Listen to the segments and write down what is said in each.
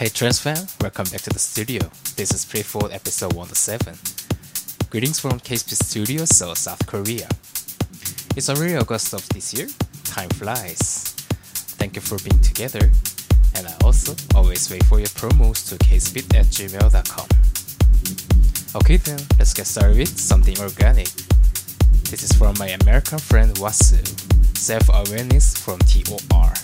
Hey Trance fan, welcome back to the studio. This is Play It Forward episode 107. Greetings from KSP Studio, Seoul, South Korea. It's already August of this year. Time flies. Thank you for being together. And I also always wait for your promos to kspeed at gmail.com. Okay then, let's get started with something organic. This is from my American friend Wassu. Self-awareness from TOR.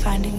Twin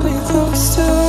Coming close to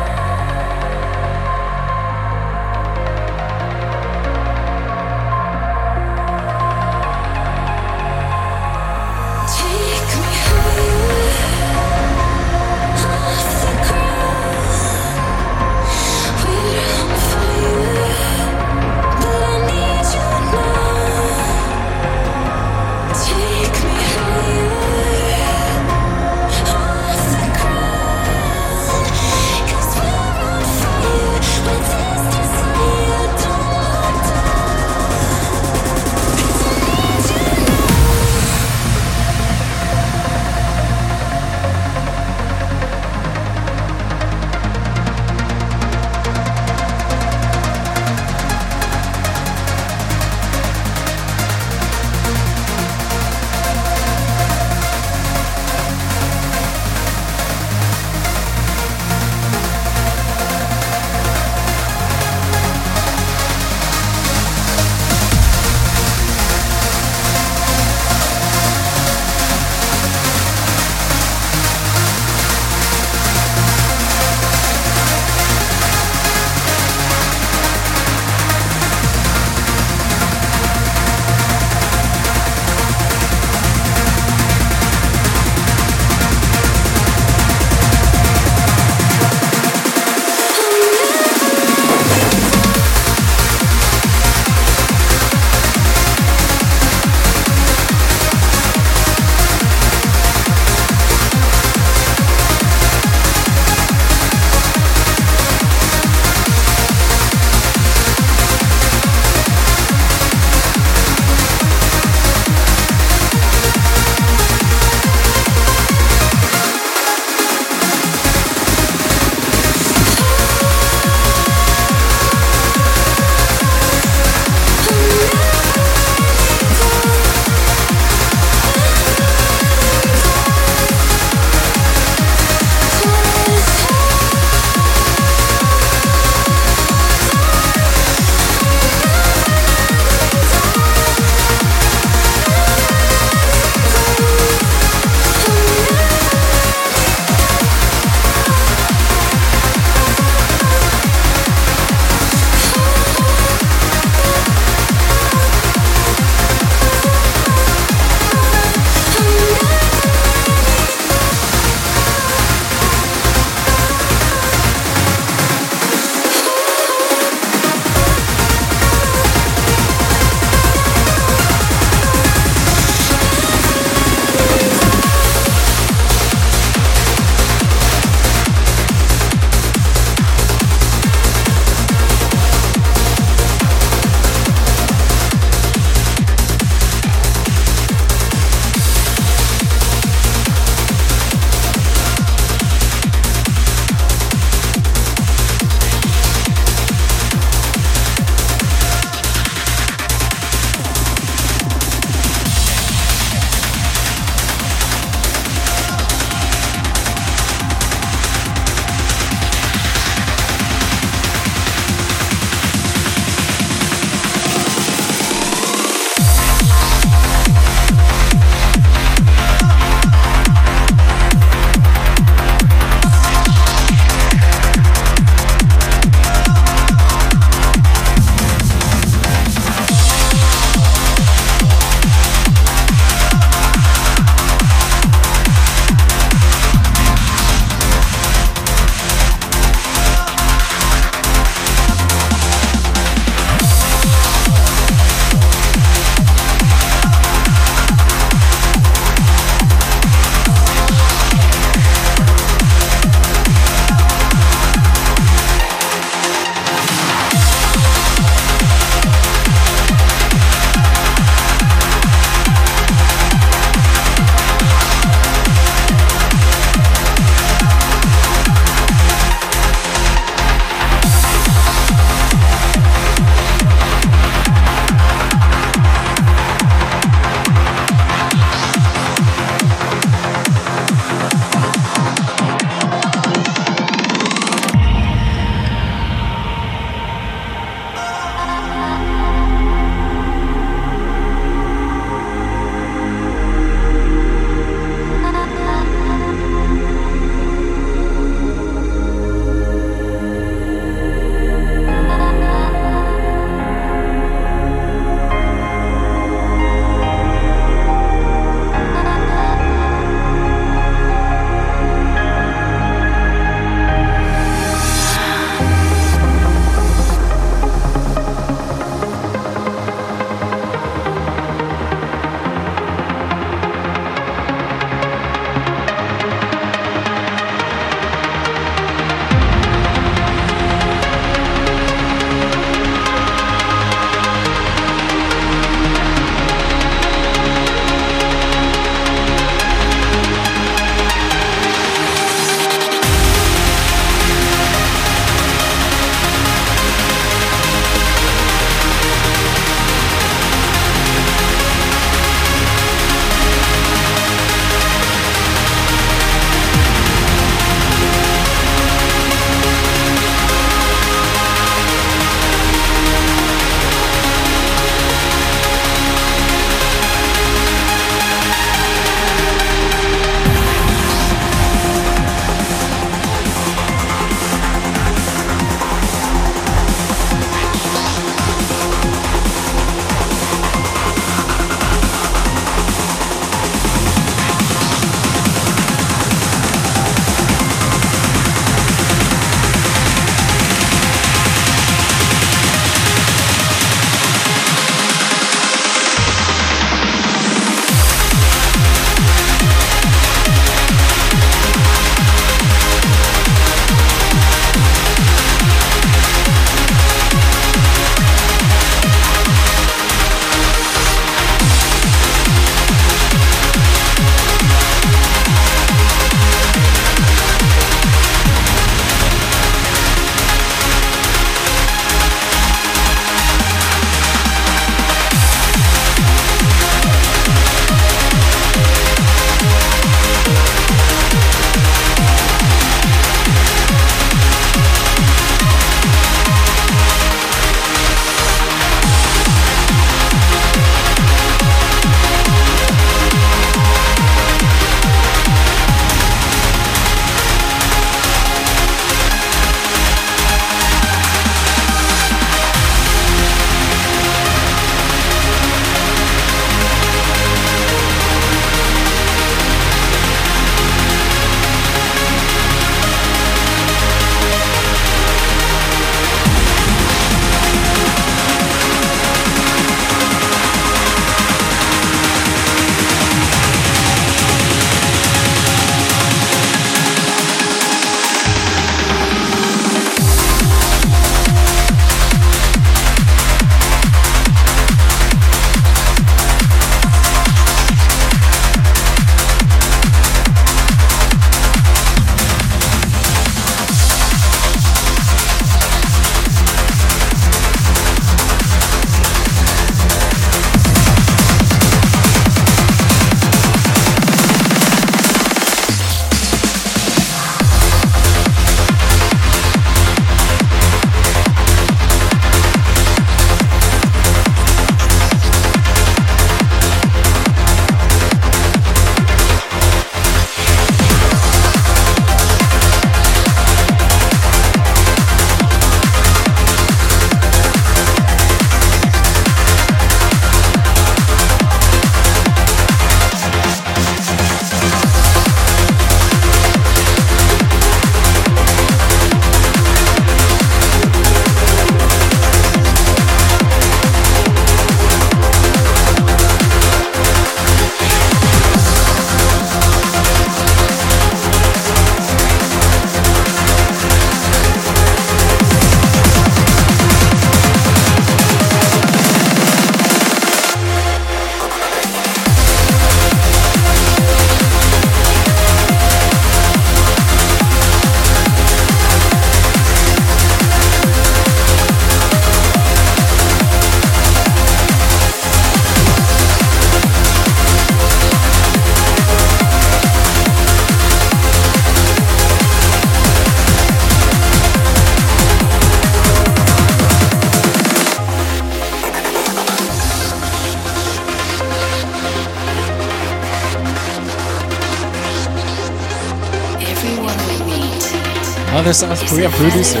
another South Korean producer,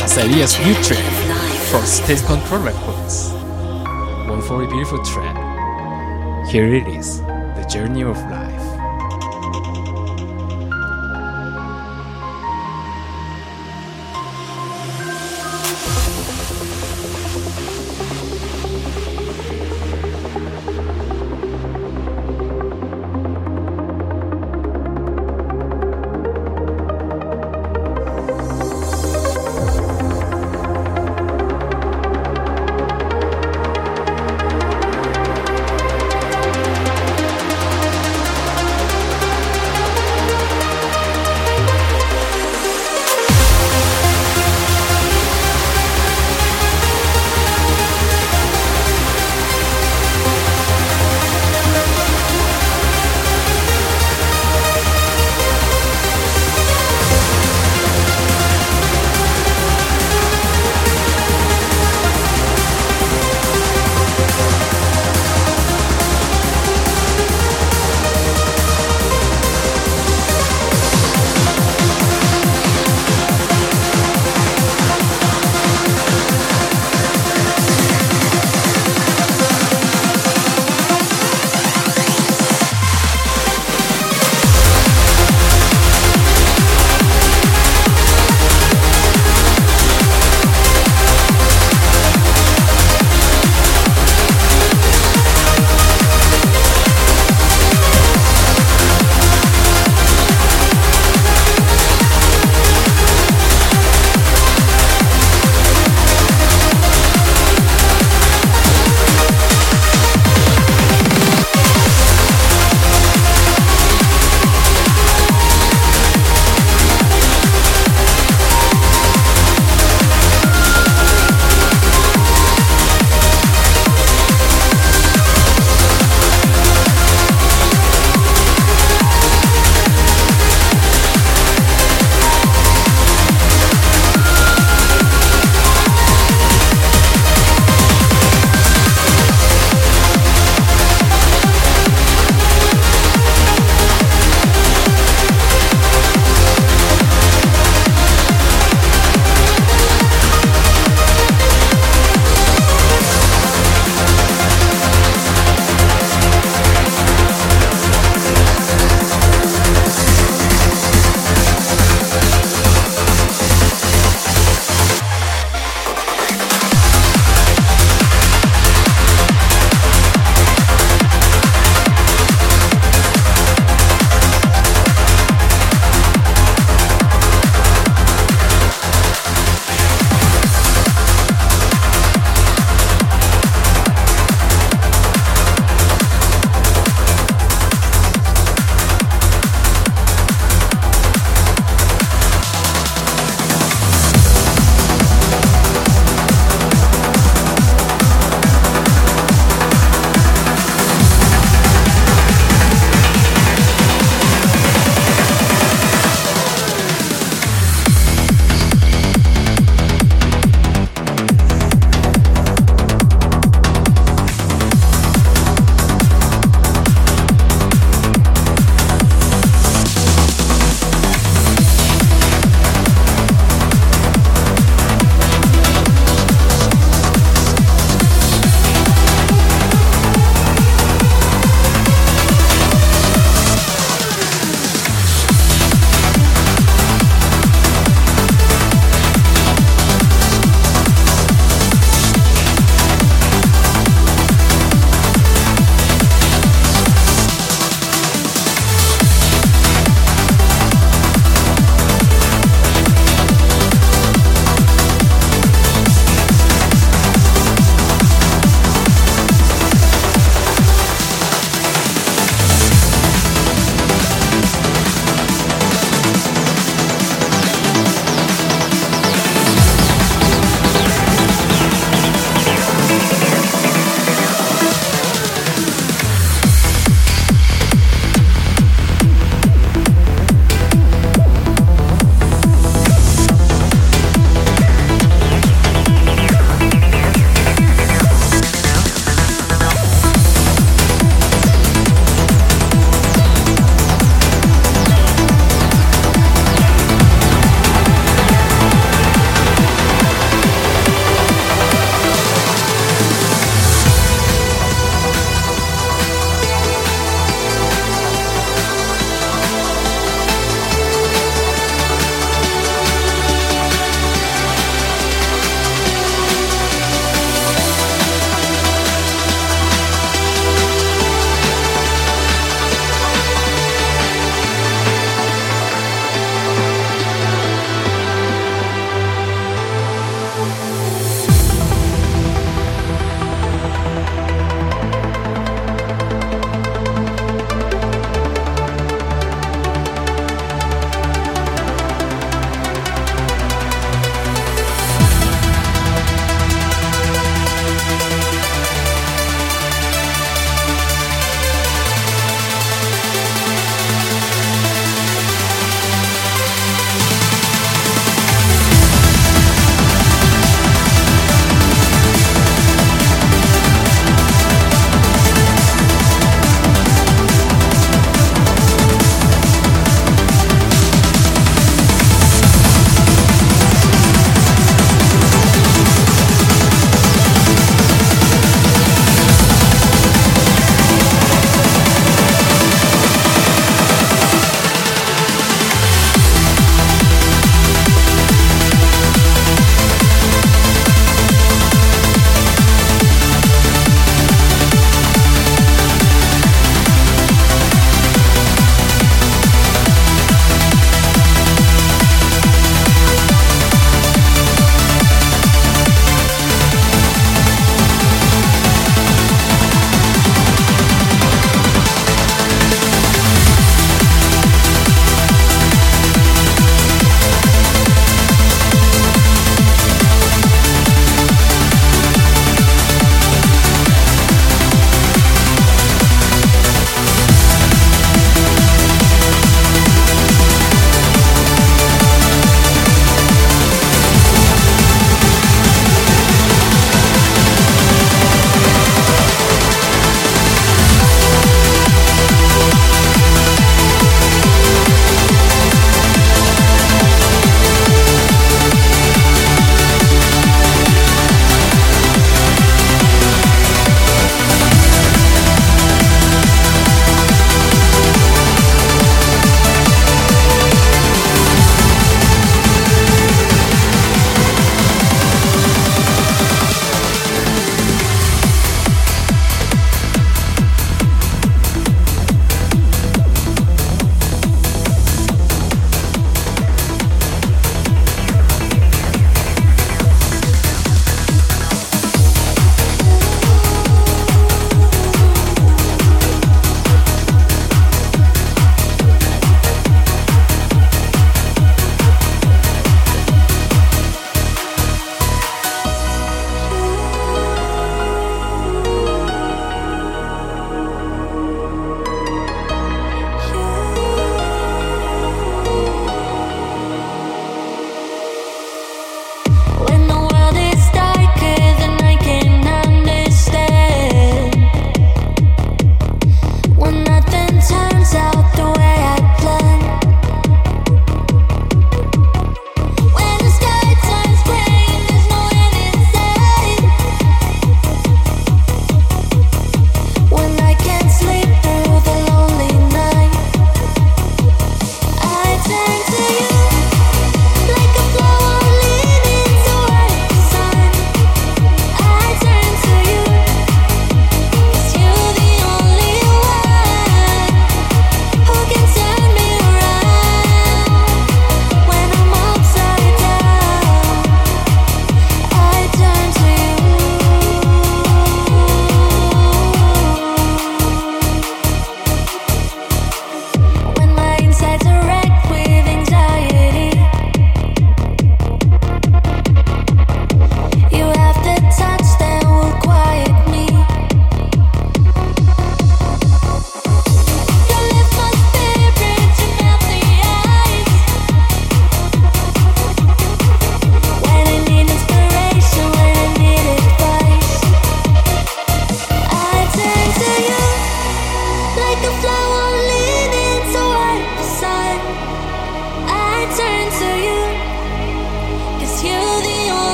Kasaria's new track from State Control Records. One for a beautiful track. Here it is, The Journey of Life.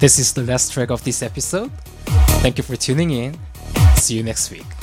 This is the last track of this episode. Thank you for tuning in. See you next week.